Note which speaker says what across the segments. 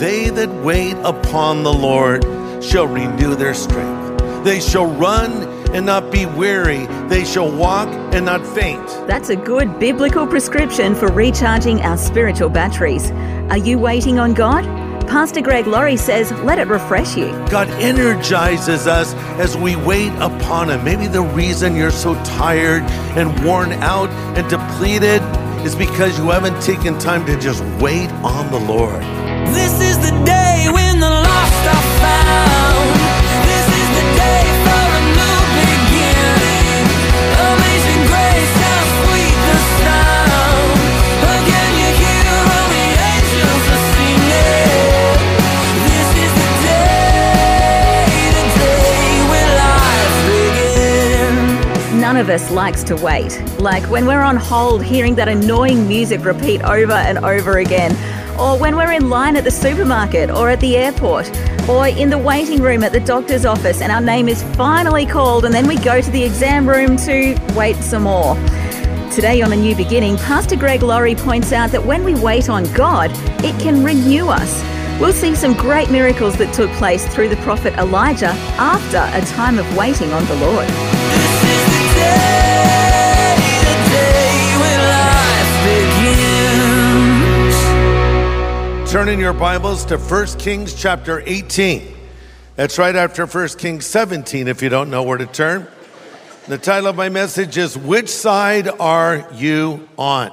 Speaker 1: They that wait upon the Lord shall renew their strength. They shall run and not be weary. They shall walk and not faint.
Speaker 2: That's a good biblical prescription for recharging our spiritual batteries. Are you waiting on God? Pastor Greg Laurie says, let it refresh you.
Speaker 1: God energizes us as we wait upon Him. Maybe the reason you're so tired and worn out and depleted is because you haven't taken time to just wait on the Lord.
Speaker 2: None of us likes to wait. Like when we're on hold hearing that annoying music repeat over and over again. Or when we're in line at the supermarket or at the airport. Or in the waiting room at the doctor's office and our name is finally called and then we go to the exam room to wait some more. Today on A New Beginning, Pastor Greg Laurie points out that when we wait on God, it can renew us. We'll see some great miracles that took place through the prophet Elijah after a time of waiting on the Lord.
Speaker 1: Turn in your Bibles to 1 Kings chapter 18. That's right after 1 Kings 17, if you don't know where to turn. The title of my message is Which Side Are You On?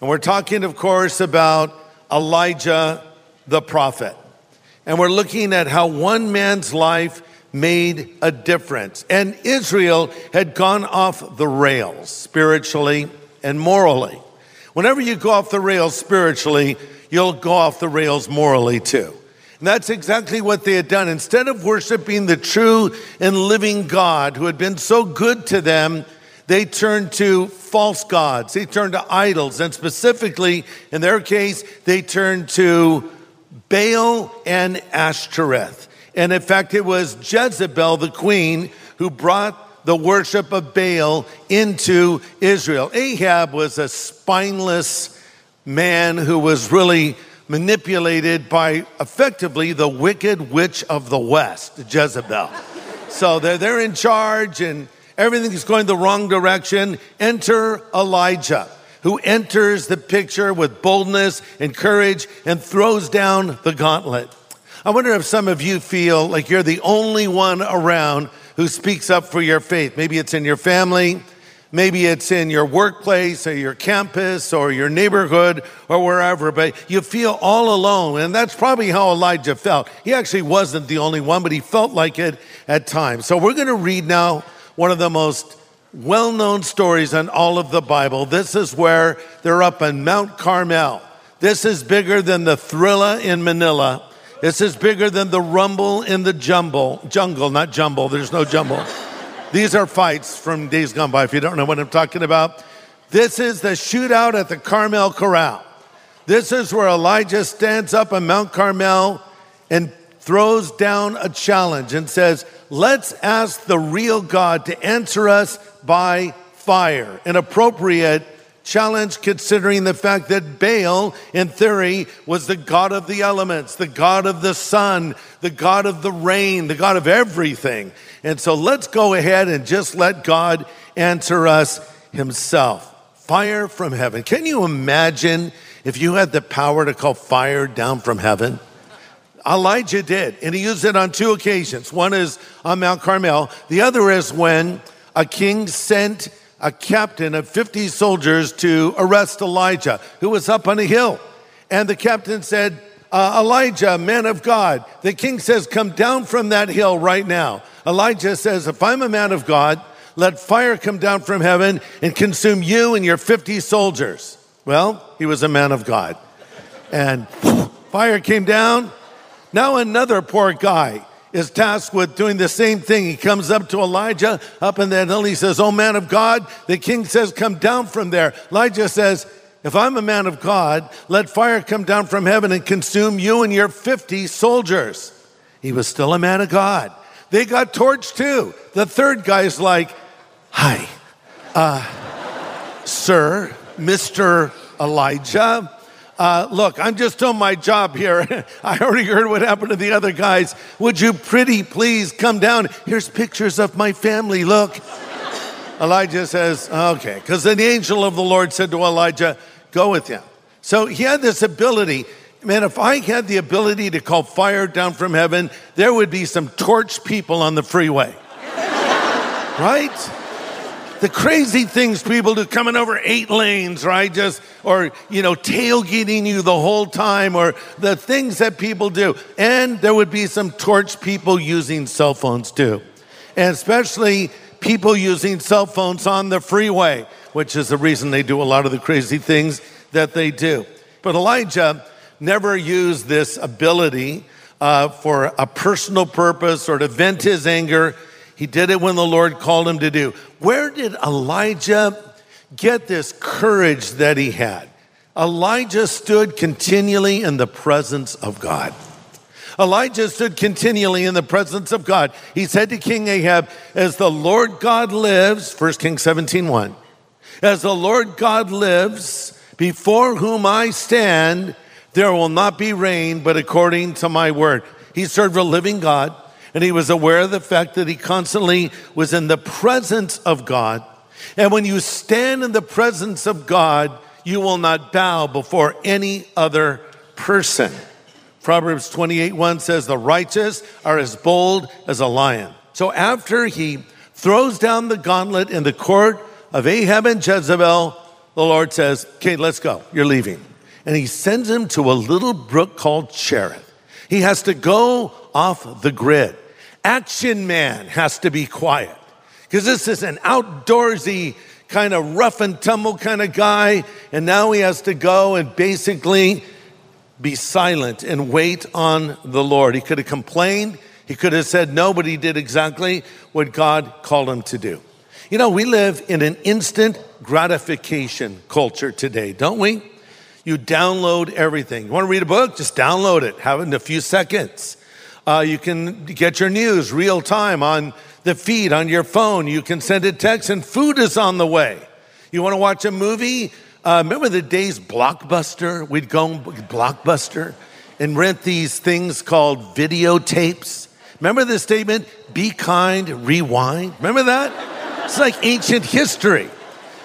Speaker 1: And we're talking, of course, about Elijah the prophet. And we're looking at how one man's life made a difference. And Israel had gone off the rails spiritually and morally. Whenever you go off the rails spiritually, you'll go off the rails morally too. And that's exactly what they had done. Instead of worshiping the true and living God who had been so good to them, they turned to false gods. They turned to idols. And specifically, in their case, they turned to Baal and Ashtoreth. And in fact, it was Jezebel, the queen, who brought the worship of Baal into Israel. Ahab was a spineless man who was really manipulated by effectively the wicked witch of the West, Jezebel. so they're, they're in charge and everything is going the wrong direction. Enter Elijah, who enters the picture with boldness and courage and throws down the gauntlet. I wonder if some of you feel like you're the only one around who speaks up for your faith. Maybe it's in your family, maybe it's in your workplace or your campus or your neighborhood or wherever, but you feel all alone. And that's probably how Elijah felt. He actually wasn't the only one, but he felt like it at times. So we're going to read now one of the most well known stories in all of the Bible. This is where they're up on Mount Carmel. This is bigger than the Thrilla in Manila. This is bigger than the rumble in the jumble, jungle, not jumble. There's no jumble. These are fights from days gone by, if you don't know what I'm talking about. This is the shootout at the Carmel Corral. This is where Elijah stands up on Mount Carmel and throws down a challenge and says, Let's ask the real God to answer us by fire. An appropriate challenge considering the fact that Baal, in theory, was the God of the elements, the God of the sun, the God of the rain, the God of everything. And so let's go ahead and just let God answer us himself. Fire from heaven. Can you imagine if you had the power to call fire down from heaven? Elijah did, and he used it on two occasions. One is on Mount Carmel, the other is when a king sent a captain of 50 soldiers to arrest Elijah, who was up on a hill. And the captain said, uh, Elijah, man of God, the king says, Come down from that hill right now. Elijah says, If I'm a man of God, let fire come down from heaven and consume you and your 50 soldiers. Well, he was a man of God. And Fire came down. Now another poor guy is tasked with doing the same thing. He comes up to Elijah up in that hill. He says, Oh, man of God, the king says, Come down from there. Elijah says, If I'm a man of God, let fire come down from heaven and consume you and your 50 soldiers. He was still a man of God. They got torched too. The third guy's like, Hi, uh, sir, Mr. Elijah. Uh, look, I'm just doing my job here. I already heard what happened to the other guys. Would you pretty please come down? Here's pictures of my family. Look. Elijah says, okay, because the angel of the Lord said to Elijah, go with him. So he had this ability. Man, if I had the ability to call fire down from heaven, there would be some torched people on the freeway. right? The crazy things people do coming over eight lanes, right? Just, or, you know, tailgating you the whole time, or the things that people do. And there would be some torch people using cell phones too. And especially people using cell phones on the freeway, which is the reason they do a lot of the crazy things that they do. But Elijah never used this ability uh, for a personal purpose or to vent his anger. He did it when the Lord called him to do. Where did Elijah get this courage that he had? Elijah stood continually in the presence of God. Elijah stood continually in the presence of God. He said to King Ahab, As the Lord God lives, 1 Kings 17 1, as the Lord God lives, before whom I stand, there will not be rain, but according to my word. He served a living God and he was aware of the fact that he constantly was in the presence of God. And when you stand in the presence of God, you will not bow before any other person. Proverbs 28 1 says, The righteous are as bold as a lion. So after he throws down the gauntlet in the court of Ahab and Jezebel, the Lord says, Okay, let's go. You're leaving. And he sends him to a little brook called Cherith. He has to go off the grid action man has to be quiet because this is an outdoorsy kind of rough and tumble kind of guy. And now he has to go and basically be silent and wait on the Lord. He could have complained, he could have said no, but he did exactly what God called him to do. You know, we live in an instant gratification culture today, don't we? You download everything. You want to read a book? Just download it, have it in a few seconds. Uh, you can get your news real time on the feed on your phone. You can send a text, and food is on the way. You want to watch a movie? Uh, remember the days Blockbuster? We'd go Blockbuster and rent these things called videotapes. Remember the statement, be kind, rewind? Remember that? It's like ancient history.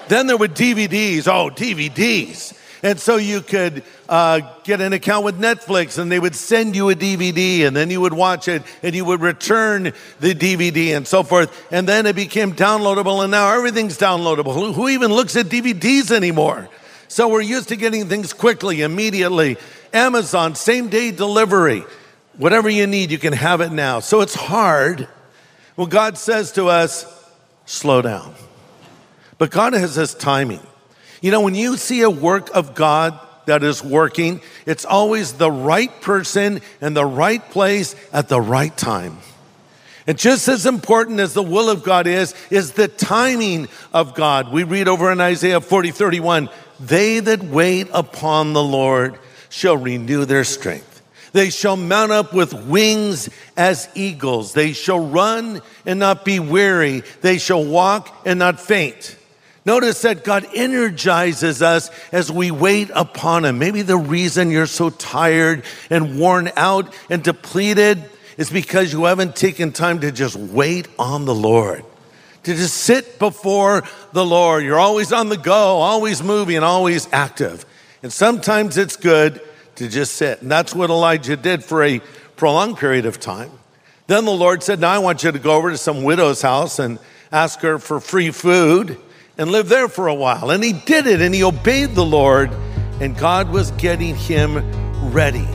Speaker 1: Then there were DVDs. Oh, DVDs. And so you could uh, get an account with Netflix and they would send you a DVD and then you would watch it and you would return the DVD and so forth. And then it became downloadable and now everything's downloadable. Who, who even looks at DVDs anymore? So we're used to getting things quickly, immediately. Amazon, same day delivery. Whatever you need, you can have it now. So it's hard. Well, God says to us, slow down. But God has His timing. You know, when you see a work of God that is working, it's always the right person in the right place at the right time. And just as important as the will of God is, is the timing of God. We read over in Isaiah 40, 31, they that wait upon the Lord shall renew their strength. They shall mount up with wings as eagles. They shall run and not be weary. They shall walk and not faint. Notice that God energizes us as we wait upon Him. Maybe the reason you're so tired and worn out and depleted is because you haven't taken time to just wait on the Lord, to just sit before the Lord. You're always on the go, always moving, always active. And sometimes it's good to just sit. And that's what Elijah did for a prolonged period of time. Then the Lord said, Now I want you to go over to some widow's house and ask her for free food and live there for a while. And he did it and he obeyed the Lord, and God was getting him ready.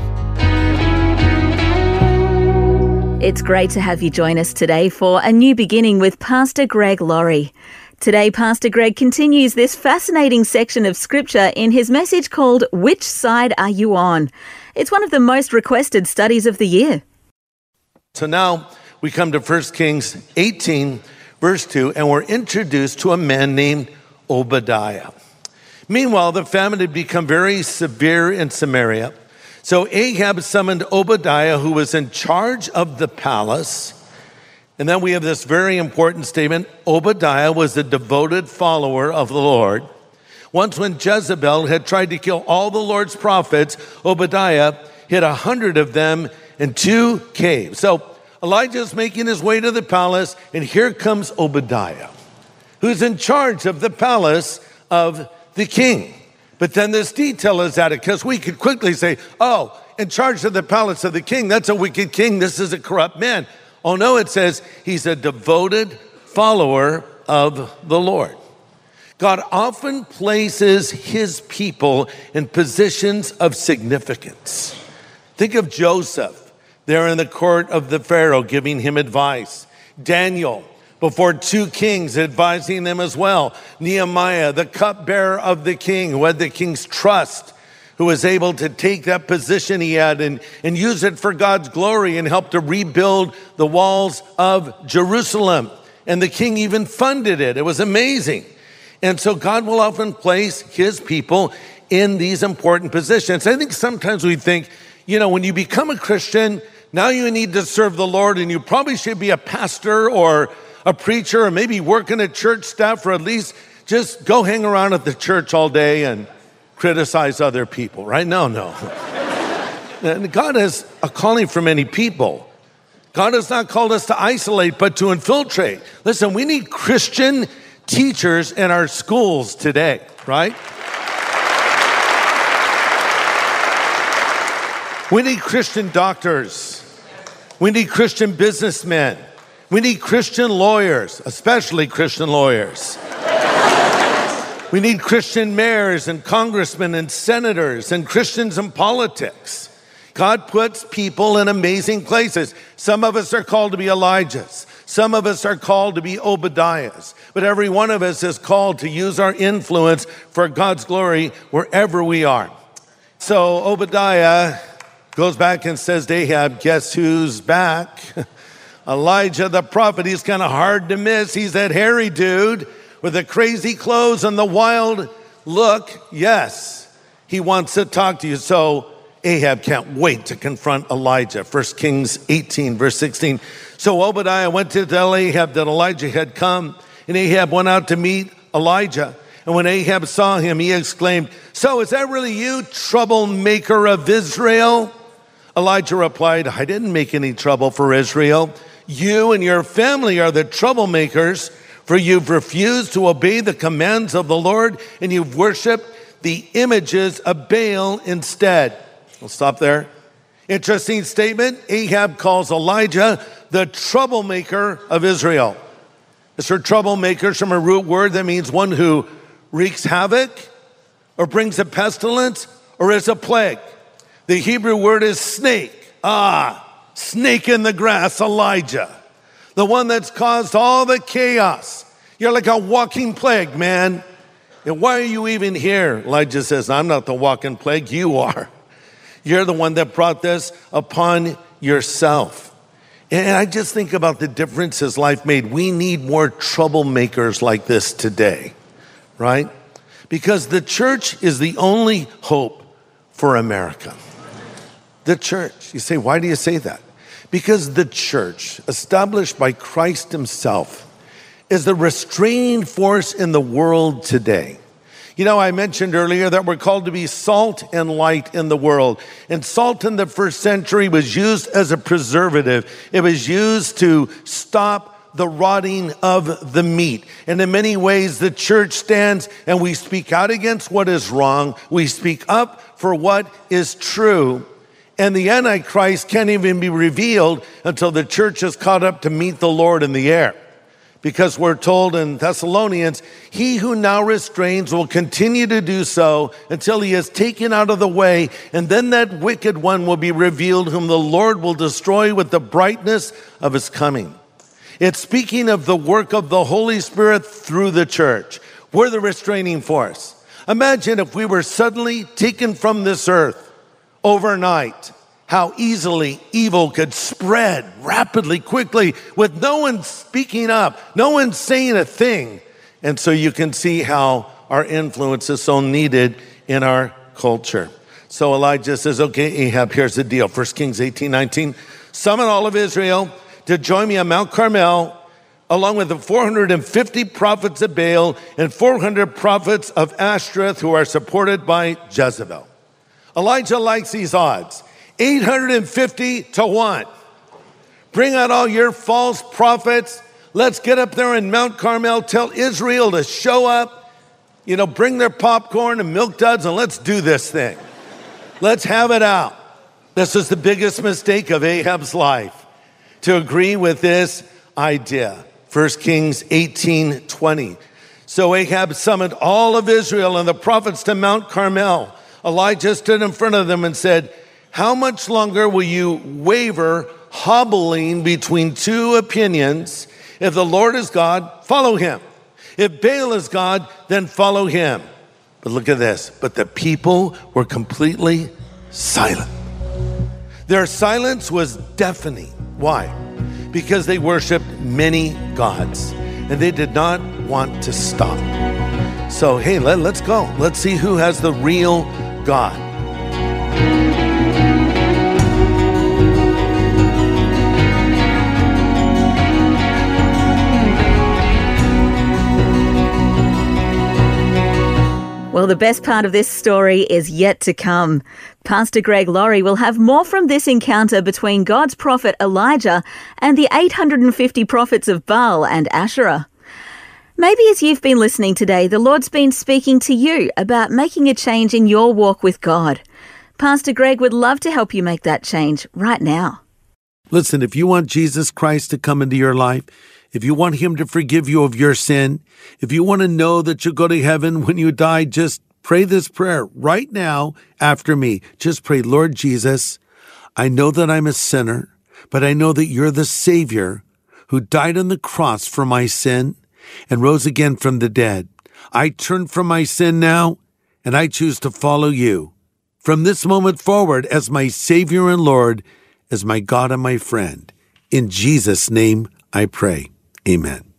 Speaker 2: It's great to have you join us today for a new beginning with Pastor Greg Laurie. Today, Pastor Greg continues this fascinating section of scripture in his message called Which Side Are You On? It's one of the most requested studies of the year.
Speaker 1: So now we come to 1 Kings 18, verse 2, and we're introduced to a man named Obadiah. Meanwhile, the famine had become very severe in Samaria. So Ahab summoned Obadiah, who was in charge of the palace. And then we have this very important statement Obadiah was a devoted follower of the Lord. Once, when Jezebel had tried to kill all the Lord's prophets, Obadiah hid a hundred of them in two caves. So Elijah's making his way to the palace, and here comes Obadiah, who's in charge of the palace of the king. But then this detail is added because we could quickly say, oh, in charge of the palace of the king, that's a wicked king. This is a corrupt man. Oh, no, it says he's a devoted follower of the Lord. God often places his people in positions of significance. Think of Joseph there in the court of the Pharaoh giving him advice. Daniel before two kings advising them as well. Nehemiah, the cupbearer of the king, who had the king's trust, who was able to take that position he had and, and use it for God's glory and help to rebuild the walls of Jerusalem. And the king even funded it. It was amazing. And so God will often place his people in these important positions. I think sometimes we think, you know, when you become a Christian, now you need to serve the Lord and you probably should be a pastor or a preacher or maybe working at church staff or at least just go hang around at the church all day and criticize other people, right? No, no. and God has a calling for many people. God has not called us to isolate, but to infiltrate. Listen, we need Christian teachers in our schools today, right? We need Christian doctors. We need Christian businessmen. We need Christian lawyers, especially Christian lawyers. we need Christian mayors and congressmen and senators and Christians in politics. God puts people in amazing places. Some of us are called to be Elijahs. Some of us are called to be Obadiahs. But every one of us is called to use our influence for God's glory wherever we are. So Obadiah goes back and says to Ahab, Guess who's back? Elijah the prophet, he's kind of hard to miss. He's that hairy dude with the crazy clothes and the wild look. Yes, he wants to talk to you. So Ahab can't wait to confront Elijah. 1 Kings 18, verse 16. So Obadiah went to tell Ahab that Elijah had come, and Ahab went out to meet Elijah. And when Ahab saw him, he exclaimed, So is that really you, troublemaker of Israel? Elijah replied, I didn't make any trouble for Israel. You and your family are the troublemakers, for you've refused to obey the commands of the Lord and you've worshiped the images of Baal instead. We'll stop there. Interesting statement. Ahab calls Elijah the troublemaker of Israel. This word troublemaker is from a root word that means one who wreaks havoc or brings a pestilence or is a plague. The Hebrew word is snake. Ah, snake in the grass, Elijah, the one that's caused all the chaos. You're like a walking plague, man. And why are you even here? Elijah says, I'm not the walking plague, you are. You're the one that brought this upon yourself. And I just think about the difference his life made. We need more troublemakers like this today, right? Because the church is the only hope for America. The church. You say, why do you say that? Because the church, established by Christ Himself, is the restraining force in the world today. You know, I mentioned earlier that we're called to be salt and light in the world. And salt in the first century was used as a preservative, it was used to stop the rotting of the meat. And in many ways, the church stands and we speak out against what is wrong, we speak up for what is true. And the Antichrist can't even be revealed until the church is caught up to meet the Lord in the air. Because we're told in Thessalonians, he who now restrains will continue to do so until he is taken out of the way, and then that wicked one will be revealed, whom the Lord will destroy with the brightness of his coming. It's speaking of the work of the Holy Spirit through the church. We're the restraining force. Imagine if we were suddenly taken from this earth overnight how easily evil could spread rapidly, quickly, with no one speaking up, no one saying a thing. And so you can see how our influence is so needed in our culture. So Elijah says, Okay, Ahab, here's the deal. 1 Kings 18 19. Summon all of Israel to join me on Mount Carmel, along with the 450 prophets of Baal and 400 prophets of Ashtoreth who are supported by Jezebel. Elijah likes these odds 850 to 1. Bring out all your false prophets. Let's get up there in Mount Carmel. Tell Israel to show up. You know, bring their popcorn and milk duds and let's do this thing. Let's have it out. This is the biggest mistake of Ahab's life to agree with this idea. 1 Kings 18 20. So Ahab summoned all of Israel and the prophets to Mount Carmel. Elijah stood in front of them and said, How much longer will you waver, hobbling between two opinions? If the Lord is God, follow him. If Baal is God, then follow him. But look at this. But the people were completely silent. Their silence was deafening. Why? Because they worshiped many gods and they did not want to stop. So, hey, let, let's go. Let's see who has the real God.
Speaker 2: Well, the best part of this story is yet to come. Pastor Greg Laurie will have more from this encounter between God's prophet Elijah and the 850 prophets of Baal and Asherah. Maybe as you've been listening today, the Lord's been speaking to you about making a change in your walk with God. Pastor Greg would love to help you make that change right now.
Speaker 1: Listen, if you want Jesus Christ to come into your life, if you want Him to forgive you of your sin, if you want to know that you'll go to heaven when you die, just pray this prayer right now after me. Just pray, Lord Jesus, I know that I'm a sinner, but I know that you're the Savior who died on the cross for my sin and rose again from the dead. I turn from my sin now and I choose to follow you. From this moment forward, as my Savior and Lord, as my God and my friend. In Jesus' name I pray. Amen.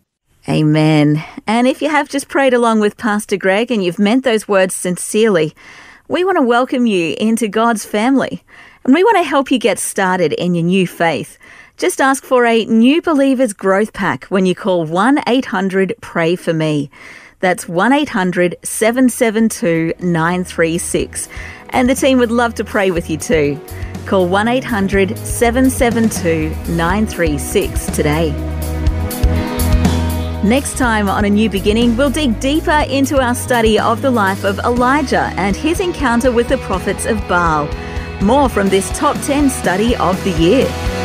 Speaker 2: Amen. And if you have just prayed along with Pastor Greg and you've meant those words sincerely, we want to welcome you into God's family. And we want to help you get started in your new faith. Just ask for a New Believers Growth Pack when you call 1 800 Pray For Me. That's 1 800 772 936. And the team would love to pray with you too. Call 1 800 772 936 today. Next time on A New Beginning, we'll dig deeper into our study of the life of Elijah and his encounter with the prophets of Baal. More from this top 10 study of the year.